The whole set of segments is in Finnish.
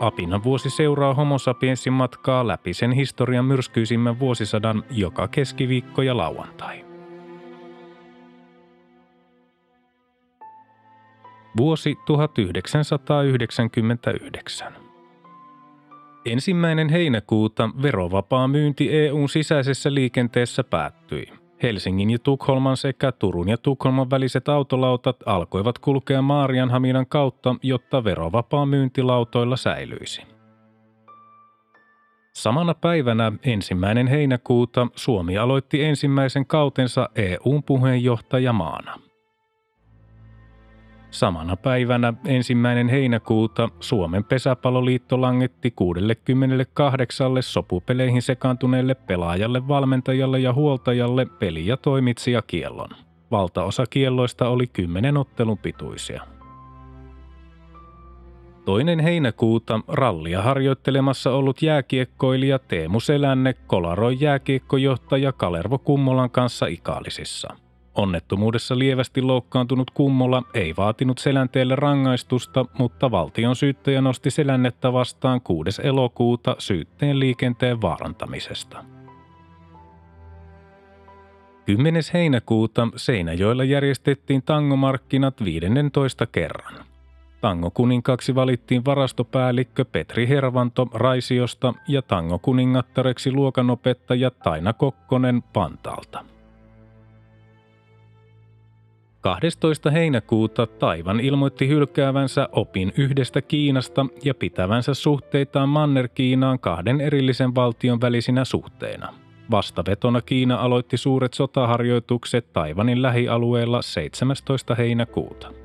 Apinan vuosi seuraa homo sapiensin matkaa läpi sen historian myrskyisimmän vuosisadan joka keskiviikko ja lauantai. Vuosi 1999. Ensimmäinen heinäkuuta verovapaa myynti EUn sisäisessä liikenteessä päättyi. Helsingin ja Tukholman sekä Turun ja Tukholman väliset autolautat alkoivat kulkea Maarianhaminan kautta, jotta verovapaa myyntilautoilla säilyisi. Samana päivänä ensimmäinen heinäkuuta Suomi aloitti ensimmäisen kautensa EUn puheenjohtajamaana. Samana päivänä ensimmäinen heinäkuuta Suomen pesäpalloliitto langetti 68 sopupeleihin sekaantuneelle pelaajalle, valmentajalle ja huoltajalle peli- ja toimitsijakiellon. Valtaosa kielloista oli kymmenen ottelun pituisia. Toinen heinäkuuta rallia harjoittelemassa ollut jääkiekkoilija Teemu Selänne kolaroi jääkiekkojohtaja Kalervo Kummolan kanssa Ikaalisissa – Onnettomuudessa lievästi loukkaantunut kummola ei vaatinut selänteelle rangaistusta, mutta valtion syyttäjä nosti selännettä vastaan 6. elokuuta syytteen liikenteen vaarantamisesta. 10. heinäkuuta Seinäjoella järjestettiin tangomarkkinat 15 kerran. Tangokuninkaksi valittiin varastopäällikkö Petri Hervanto Raisiosta ja tangokuningattareksi luokanopettaja Taina Kokkonen Pantaalta. 12. heinäkuuta Taivan ilmoitti hylkäävänsä opin yhdestä Kiinasta ja pitävänsä suhteitaan Manner-Kiinaan kahden erillisen valtion välisinä suhteina. Vastavetona Kiina aloitti suuret sotaharjoitukset Taivanin lähialueella 17. heinäkuuta.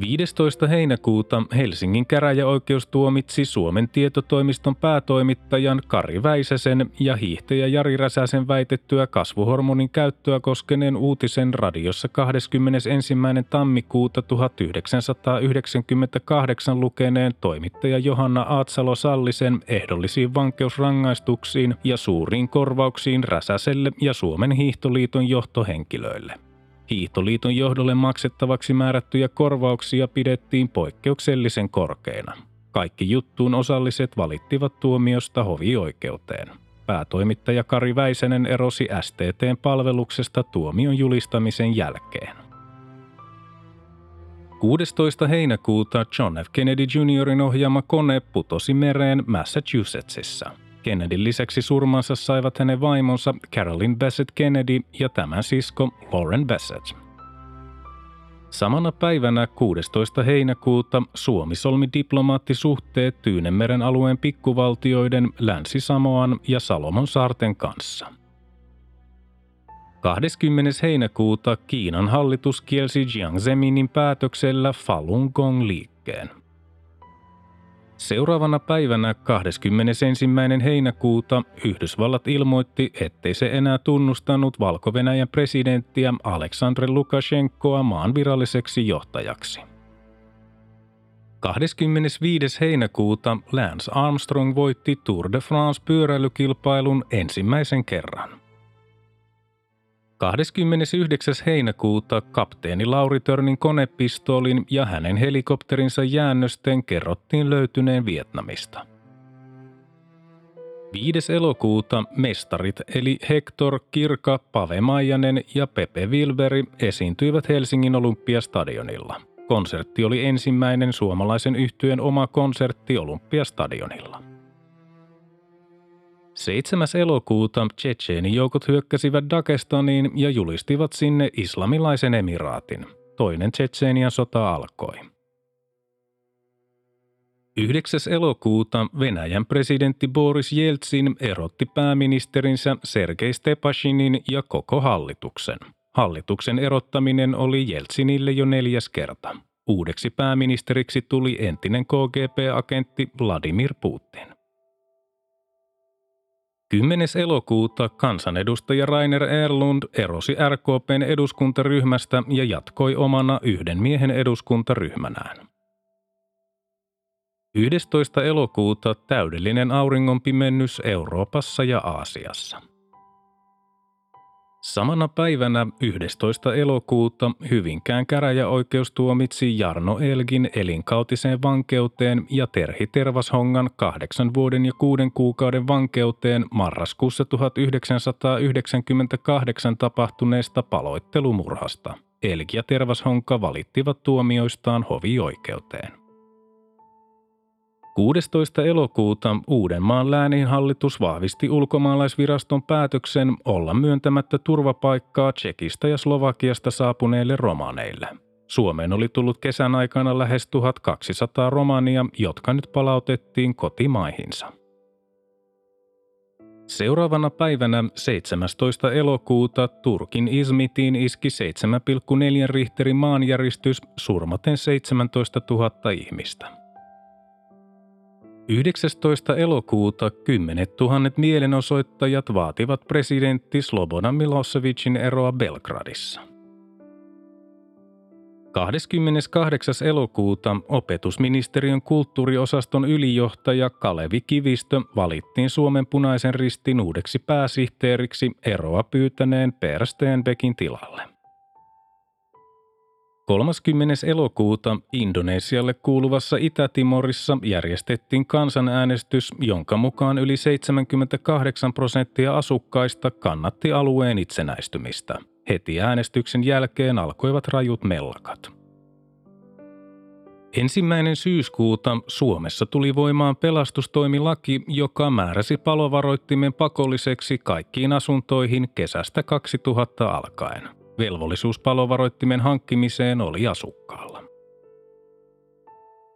15. heinäkuuta Helsingin käräjäoikeus tuomitsi Suomen tietotoimiston päätoimittajan Kari Väisäsen ja hiihtäjä Jari Räsäsen väitettyä kasvuhormonin käyttöä koskeneen uutisen radiossa 21. tammikuuta 1998 lukeneen toimittaja Johanna Aatsalo Sallisen ehdollisiin vankeusrangaistuksiin ja suuriin korvauksiin Räsäselle ja Suomen hiihtoliiton johtohenkilöille. Hiihtoliiton johdolle maksettavaksi määrättyjä korvauksia pidettiin poikkeuksellisen korkeina. Kaikki juttuun osalliset valittivat tuomiosta hovioikeuteen. Päätoimittaja Kari Väisänen erosi STTn palveluksesta tuomion julistamisen jälkeen. 16. heinäkuuta John F. Kennedy Jr.in ohjaama kone putosi mereen Massachusettsissa – Kennedyn lisäksi surmansa saivat hänen vaimonsa Carolyn Bassett Kennedy ja tämän sisko Lauren Bassett. Samana päivänä 16. heinäkuuta Suomi solmi diplomaattisuhteet Tyynemeren alueen pikkuvaltioiden Länsi-Samoan ja Salomon saarten kanssa. 20. heinäkuuta Kiinan hallitus kielsi Jiang Zeminin päätöksellä Falun Gong liikkeen. Seuraavana päivänä 21. heinäkuuta Yhdysvallat ilmoitti, ettei se enää tunnustanut Valko-Venäjän presidenttiä Aleksandr Lukashenkoa maan viralliseksi johtajaksi. 25. heinäkuuta Lance Armstrong voitti Tour de France pyöräilykilpailun ensimmäisen kerran – 29. heinäkuuta kapteeni Lauri Törnin konepistoolin ja hänen helikopterinsa jäännösten kerrottiin löytyneen Vietnamista. 5. elokuuta mestarit eli Hector Kirka, Pave Maijanen ja Pepe Wilberi esiintyivät Helsingin Olympiastadionilla. Konsertti oli ensimmäinen suomalaisen yhtyeen oma konsertti Olympiastadionilla. 7. elokuuta joukot hyökkäsivät Dagestaniin ja julistivat sinne islamilaisen emiraatin. Toinen Tsetseenian sota alkoi. 9. elokuuta Venäjän presidentti Boris Jeltsin erotti pääministerinsä Sergei Stepashinin ja koko hallituksen. Hallituksen erottaminen oli Jeltsinille jo neljäs kerta. Uudeksi pääministeriksi tuli entinen KGB-agentti Vladimir Putin. 10. elokuuta kansanedustaja Rainer Erlund erosi RKPn eduskuntaryhmästä ja jatkoi omana yhden miehen eduskuntaryhmänään. 11. elokuuta täydellinen auringonpimennys Euroopassa ja Aasiassa. Samana päivänä 11. elokuuta Hyvinkään käräjäoikeus tuomitsi Jarno Elgin elinkautiseen vankeuteen ja Terhi Tervashongan kahdeksan vuoden ja kuuden kuukauden vankeuteen marraskuussa 1998 tapahtuneesta paloittelumurhasta. Elgi ja Tervashonka valittivat tuomioistaan hovioikeuteen. 16. elokuuta Uudenmaan lääninhallitus vahvisti ulkomaalaisviraston päätöksen olla myöntämättä turvapaikkaa Tsekistä ja Slovakiasta saapuneille romaneille. Suomeen oli tullut kesän aikana lähes 1200 romania, jotka nyt palautettiin kotimaihinsa. Seuraavana päivänä 17. elokuuta Turkin Izmitiin iski 7,4 Richterin maanjäristys surmaten 17 000 ihmistä. 19. elokuuta kymmenet tuhannet mielenosoittajat vaativat presidentti Slobodan Milosevicin eroa Belgradissa. 28. elokuuta opetusministeriön kulttuuriosaston ylijohtaja Kalevi Kivistö valittiin Suomen punaisen ristin uudeksi pääsihteeriksi eroa pyytäneen Per Stenbeckin tilalle. 30. elokuuta Indonesialle kuuluvassa Itä-Timorissa järjestettiin kansanäänestys, jonka mukaan yli 78 prosenttia asukkaista kannatti alueen itsenäistymistä. Heti äänestyksen jälkeen alkoivat rajut mellakat. Ensimmäinen syyskuuta Suomessa tuli voimaan pelastustoimilaki, joka määräsi palovaroittimen pakolliseksi kaikkiin asuntoihin kesästä 2000 alkaen. Velvollisuus palovaroittimen hankkimiseen oli asukkaalla.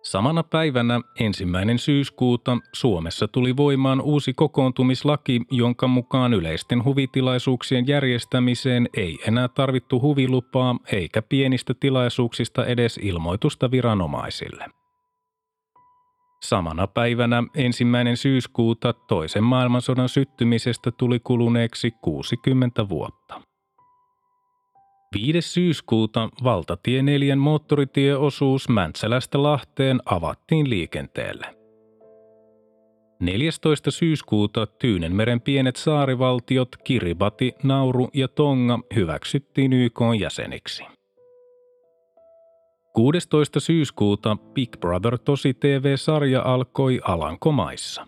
Samana päivänä ensimmäinen syyskuuta Suomessa tuli voimaan uusi kokoontumislaki, jonka mukaan yleisten huvitilaisuuksien järjestämiseen ei enää tarvittu huvilupaa eikä pienistä tilaisuuksista edes ilmoitusta viranomaisille. Samana päivänä ensimmäinen syyskuuta toisen maailmansodan syttymisestä tuli kuluneeksi 60 vuotta. 5. syyskuuta valtatie 4 moottoritieosuus Mäntsälästä Lahteen avattiin liikenteelle. 14. syyskuuta Tyynenmeren pienet saarivaltiot Kiribati, Nauru ja Tonga hyväksyttiin YK jäseniksi. 16. syyskuuta Big Brother Tosi TV-sarja alkoi Alankomaissa.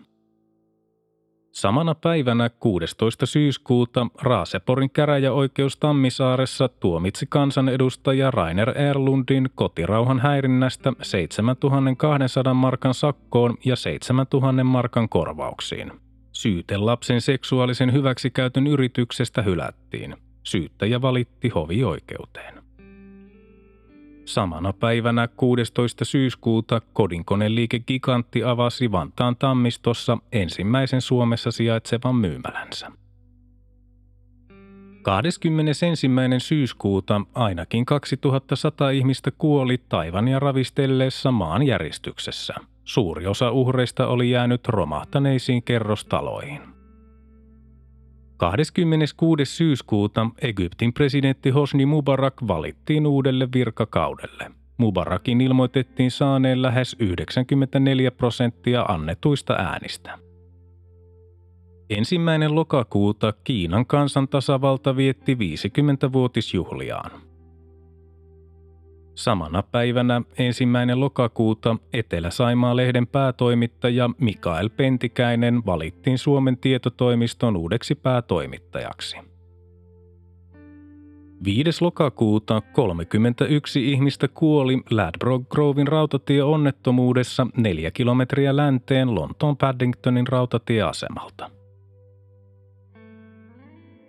Samana päivänä 16. syyskuuta Raaseporin käräjäoikeus Tammisaaressa tuomitsi kansanedustaja Rainer Erlundin kotirauhan häirinnästä 7200 markan sakkoon ja 7000 markan korvauksiin. Syyte lapsen seksuaalisen hyväksikäytön yrityksestä hylättiin. Syyttäjä valitti hovioikeuteen. Samana päivänä 16. syyskuuta kodinkoneliike Gigantti avasi Vantaan Tammistossa ensimmäisen Suomessa sijaitsevan myymälänsä. 21. syyskuuta ainakin 2100 ihmistä kuoli Taivania ravistelleessa maanjäristyksessä. Suuri osa uhreista oli jäänyt romahtaneisiin kerrostaloihin. 26. syyskuuta Egyptin presidentti Hosni Mubarak valittiin uudelle virkakaudelle. Mubarakin ilmoitettiin saaneen lähes 94 prosenttia annetuista äänistä. Ensimmäinen lokakuuta Kiinan kansantasavalta vietti 50-vuotisjuhliaan. Samana päivänä ensimmäinen lokakuuta Etelä-Saimaa-lehden päätoimittaja Mikael Pentikäinen valittiin Suomen tietotoimiston uudeksi päätoimittajaksi. 5. lokakuuta 31 ihmistä kuoli Ladbroke Grovin rautatieonnettomuudessa neljä kilometriä länteen Lontoon Paddingtonin rautatieasemalta.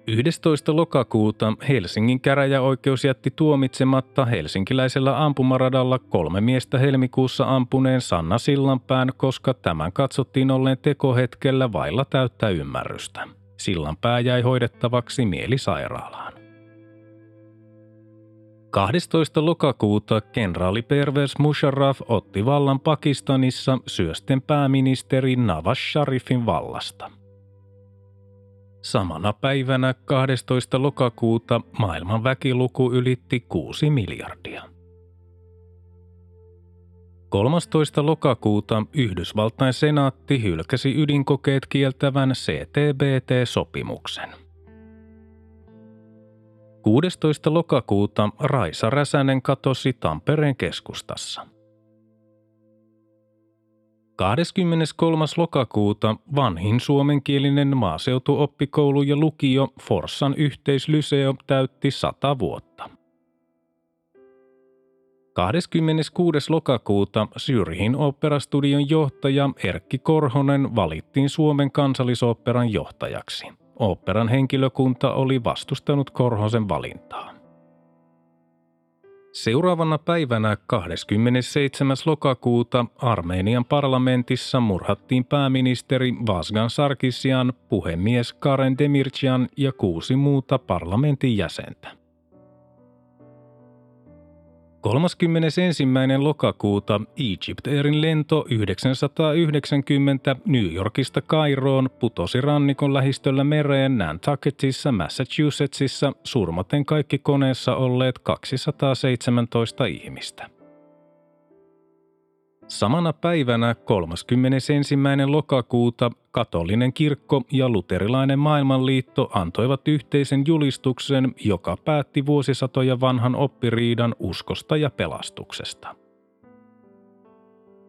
11. lokakuuta Helsingin käräjäoikeus jätti tuomitsematta helsinkiläisellä ampumaradalla kolme miestä helmikuussa ampuneen Sanna Sillanpään, koska tämän katsottiin olleen tekohetkellä vailla täyttä ymmärrystä. Sillanpää jäi hoidettavaksi mielisairaalaan. 12. lokakuuta kenraali Pervez Musharraf otti vallan Pakistanissa syösten pääministeri Nawaz Sharifin vallasta. Samana päivänä 12. lokakuuta maailman väkiluku ylitti 6 miljardia. 13. lokakuuta Yhdysvaltain senaatti hylkäsi ydinkokeet kieltävän CTBT-sopimuksen. 16. lokakuuta Raisa Räsänen katosi Tampereen keskustassa. 23. lokakuuta vanhin suomenkielinen maaseutuoppikoulu ja lukio Forssan yhteislyseo täytti 100 vuotta. 26. lokakuuta Syrjin operastudion johtaja Erkki Korhonen valittiin Suomen kansallisoopperan johtajaksi. Oopperan henkilökunta oli vastustanut Korhosen valintaa. Seuraavana päivänä 27. lokakuuta Armenian parlamentissa murhattiin pääministeri Vasgan Sarkisian, puhemies Karen Demircian ja kuusi muuta parlamentin jäsentä. 31. lokakuuta Egypt Airin lento 990 New Yorkista Kairoon putosi rannikon lähistöllä mereen Nantucketissa, Massachusettsissa surmaten kaikki koneessa olleet 217 ihmistä. Samana päivänä 31. lokakuuta katolinen kirkko ja luterilainen maailmanliitto antoivat yhteisen julistuksen, joka päätti vuosisatoja vanhan oppiriidan uskosta ja pelastuksesta.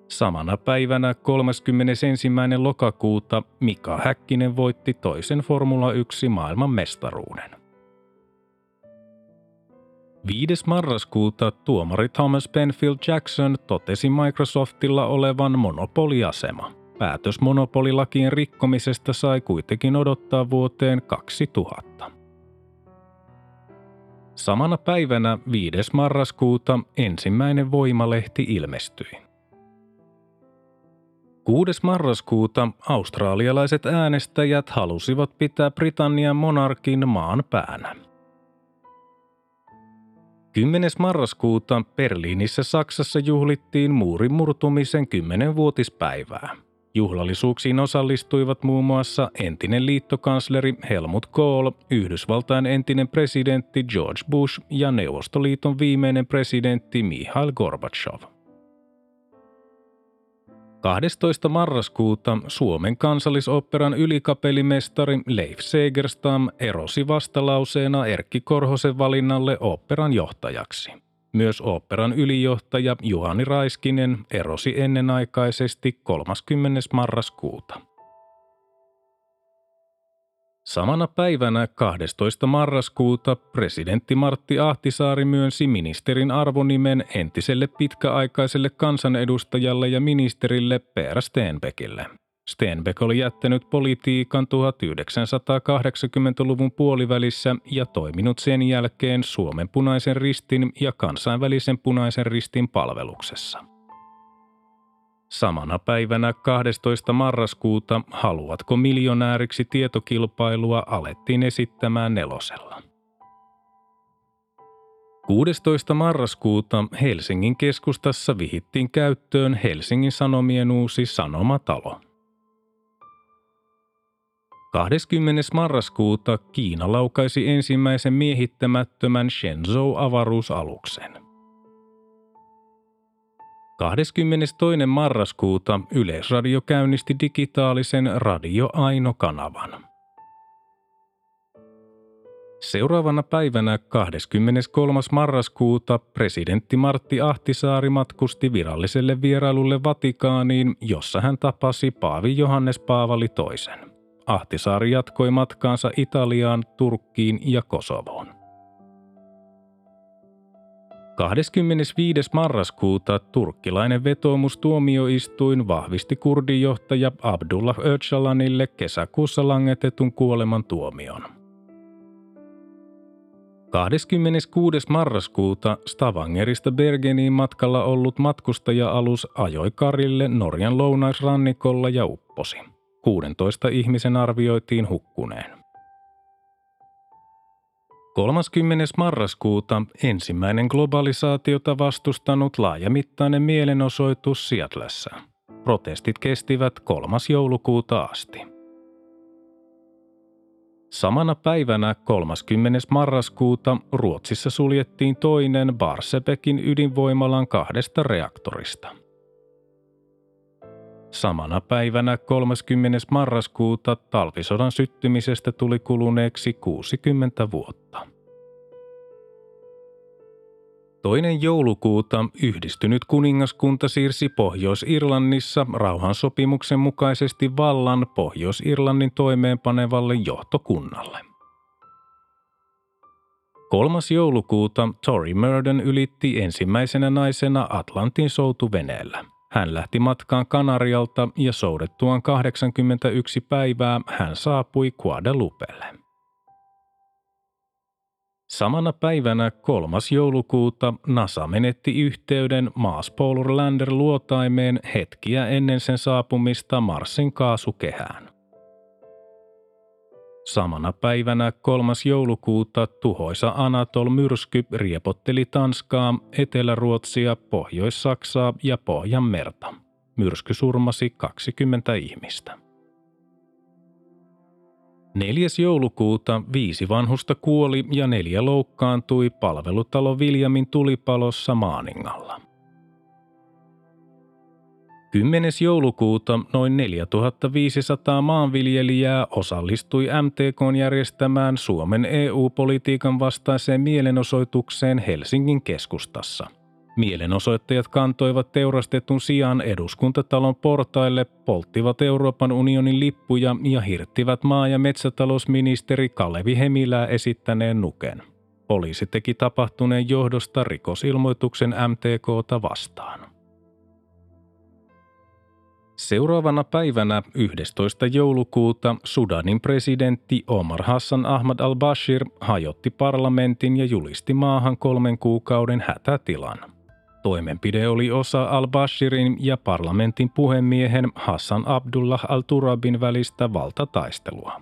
Samana päivänä 31. lokakuuta Mika Häkkinen voitti toisen Formula 1 maailman mestaruuden. 5. marraskuuta tuomari Thomas Penfield Jackson totesi Microsoftilla olevan monopoliasema. Päätös monopolilakien rikkomisesta sai kuitenkin odottaa vuoteen 2000. Samana päivänä 5. marraskuuta ensimmäinen voimalehti ilmestyi. 6. marraskuuta australialaiset äänestäjät halusivat pitää Britannian monarkin maan päänä. 10. marraskuuta Berliinissä Saksassa juhlittiin muurin murtumisen 10-vuotispäivää. Juhlallisuuksiin osallistuivat muun muassa entinen liittokansleri Helmut Kohl, Yhdysvaltain entinen presidentti George Bush ja Neuvostoliiton viimeinen presidentti Mikhail Gorbachev. 12. marraskuuta Suomen kansallisoperan ylikapellimestari Leif Segerstam erosi vastalauseena Erkki Korhosen valinnalle operan johtajaksi. Myös operan ylijohtaja Juhani Raiskinen erosi ennenaikaisesti 30. marraskuuta. Samana päivänä 12. marraskuuta presidentti Martti Ahtisaari myönsi ministerin arvonimen entiselle pitkäaikaiselle kansanedustajalle ja ministerille Per Stenbeckille. Stenbeck oli jättänyt politiikan 1980-luvun puolivälissä ja toiminut sen jälkeen Suomen punaisen ristin ja kansainvälisen punaisen ristin palveluksessa. Samana päivänä 12. marraskuuta Haluatko miljonääriksi tietokilpailua alettiin esittämään nelosella. 16. marraskuuta Helsingin keskustassa vihittiin käyttöön Helsingin Sanomien uusi Sanomatalo. 20. marraskuuta Kiina laukaisi ensimmäisen miehittämättömän Shenzhou-avaruusaluksen. 22. marraskuuta Yleisradio käynnisti digitaalisen Radio Aino-kanavan. Seuraavana päivänä 23. marraskuuta presidentti Martti Ahtisaari matkusti viralliselle vierailulle Vatikaaniin, jossa hän tapasi Paavi Johannes Paavali toisen. Ahtisaari jatkoi matkaansa Italiaan, Turkkiin ja Kosovoon. 25. marraskuuta turkkilainen vetoomustuomioistuin vahvisti kurdijohtaja Abdullah Öcalanille kesäkuussa langetetun kuoleman tuomion. 26. marraskuuta Stavangerista Bergeniin matkalla ollut matkustaja-alus ajoi Karille Norjan lounaisrannikolla ja upposi. 16 ihmisen arvioitiin hukkuneen. 30. marraskuuta ensimmäinen globalisaatiota vastustanut laajamittainen mielenosoitus Seattleissa. Protestit kestivät 3. joulukuuta asti. Samana päivänä 30. marraskuuta Ruotsissa suljettiin toinen Barsebekin ydinvoimalan kahdesta reaktorista. Samana päivänä 30. marraskuuta talvisodan syttymisestä tuli kuluneeksi 60 vuotta. Toinen joulukuuta yhdistynyt kuningaskunta siirsi Pohjois-Irlannissa rauhansopimuksen mukaisesti vallan Pohjois-Irlannin toimeenpanevalle johtokunnalle. 3. joulukuuta Tori Murden ylitti ensimmäisenä naisena Atlantin soutuveneellä. Hän lähti matkaan Kanarialta ja soudettuaan 81 päivää hän saapui Guadalupelle. Samana päivänä 3. joulukuuta NASA menetti yhteyden Mars Polar Lander luotaimeen hetkiä ennen sen saapumista Marsin kaasukehään. Samana päivänä 3. joulukuuta tuhoisa Anatol-myrsky riepotteli Tanskaa, Etelä-Ruotsia, Pohjois-Saksaa ja Pohjanmerta. Myrsky surmasi 20 ihmistä. 4. joulukuuta viisi vanhusta kuoli ja neljä loukkaantui palvelutalo Viljamin tulipalossa Maaningalla. 10. joulukuuta noin 4500 maanviljelijää osallistui MTKn järjestämään Suomen EU-politiikan vastaiseen mielenosoitukseen Helsingin keskustassa. Mielenosoittajat kantoivat teurastetun sijaan eduskuntatalon portaille, polttivat Euroopan unionin lippuja ja hirttivät maa- ja metsätalousministeri Kalevi Hemilää esittäneen nuken. Poliisi teki tapahtuneen johdosta rikosilmoituksen MTKta vastaan. Seuraavana päivänä 11. joulukuuta Sudanin presidentti Omar Hassan Ahmad al-Bashir hajotti parlamentin ja julisti maahan kolmen kuukauden hätätilan. Toimenpide oli osa al-Bashirin ja parlamentin puhemiehen Hassan Abdullah al-Turabin välistä valtataistelua.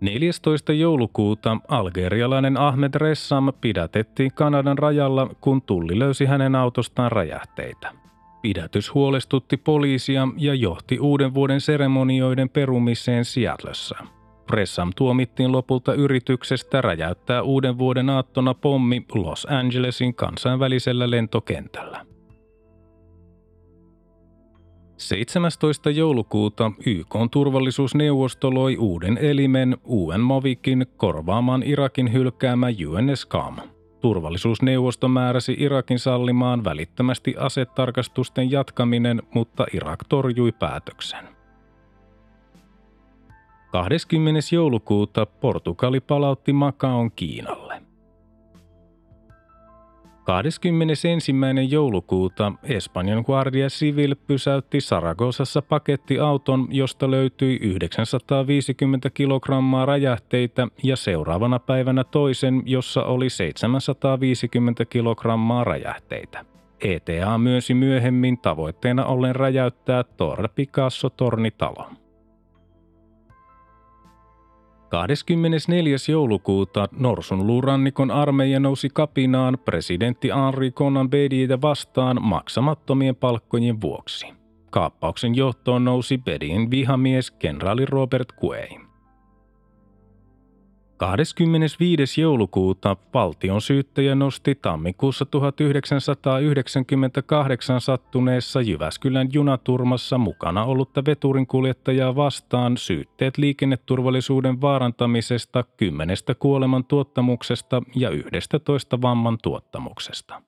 14. joulukuuta algerialainen Ahmed Ressam pidätettiin Kanadan rajalla, kun tulli löysi hänen autostaan räjähteitä. Pidätys huolestutti poliisia ja johti uuden vuoden seremonioiden perumiseen Seattlessa. Ressam tuomittiin lopulta yrityksestä räjäyttää uuden vuoden aattona pommi Los Angelesin kansainvälisellä lentokentällä. 17. joulukuuta YK turvallisuusneuvosto loi uuden elimen UN Movikin korvaamaan Irakin hylkäämä UNSCOM. Turvallisuusneuvosto määräsi Irakin sallimaan välittömästi asetarkastusten jatkaminen, mutta Irak torjui päätöksen. 20. joulukuuta Portugali palautti Makaon Kiinalle. 21. joulukuuta Espanjan Guardia Civil pysäytti Saragosassa pakettiauton, josta löytyi 950 kilogrammaa räjähteitä ja seuraavana päivänä toisen, jossa oli 750 kilogrammaa räjähteitä. ETA myönsi myöhemmin tavoitteena ollen räjäyttää Torre Picasso-tornitalon. 24. joulukuuta Norsunluurannikon armeija nousi kapinaan presidentti Henri Conan Bedietä vastaan maksamattomien palkkojen vuoksi. Kaappauksen johtoon nousi Bedien vihamies kenraali Robert Quay. 25. joulukuuta valtion syyttäjä nosti tammikuussa 1998 sattuneessa Jyväskylän junaturmassa mukana ollutta veturinkuljettajaa vastaan syytteet liikenneturvallisuuden vaarantamisesta, kymmenestä kuoleman tuottamuksesta ja 11 vamman tuottamuksesta.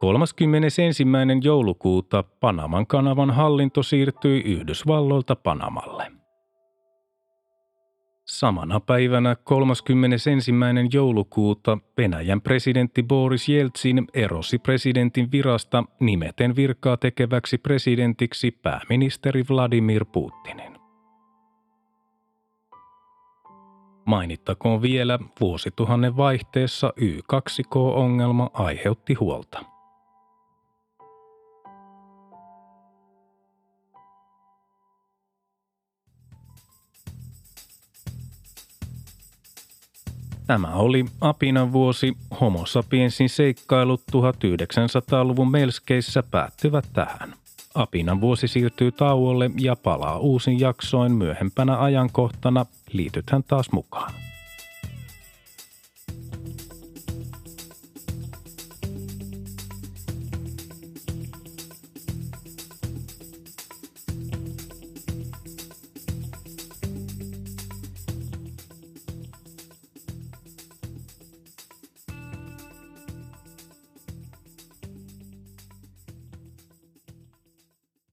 31. joulukuuta Panaman kanavan hallinto siirtyi Yhdysvalloilta Panamalle. Samana päivänä 31. joulukuuta Venäjän presidentti Boris Jeltsin erosi presidentin virasta nimeten virkaa tekeväksi presidentiksi pääministeri Vladimir Putinin. Mainittakoon vielä, vuosituhannen vaihteessa Y2K-ongelma aiheutti huolta. Tämä oli Apinan vuosi. Homo sapiensin seikkailut 1900-luvun melskeissä päättyvät tähän. Apinan vuosi siirtyy tauolle ja palaa uusin jaksoin myöhempänä ajankohtana. Liitythän taas mukaan.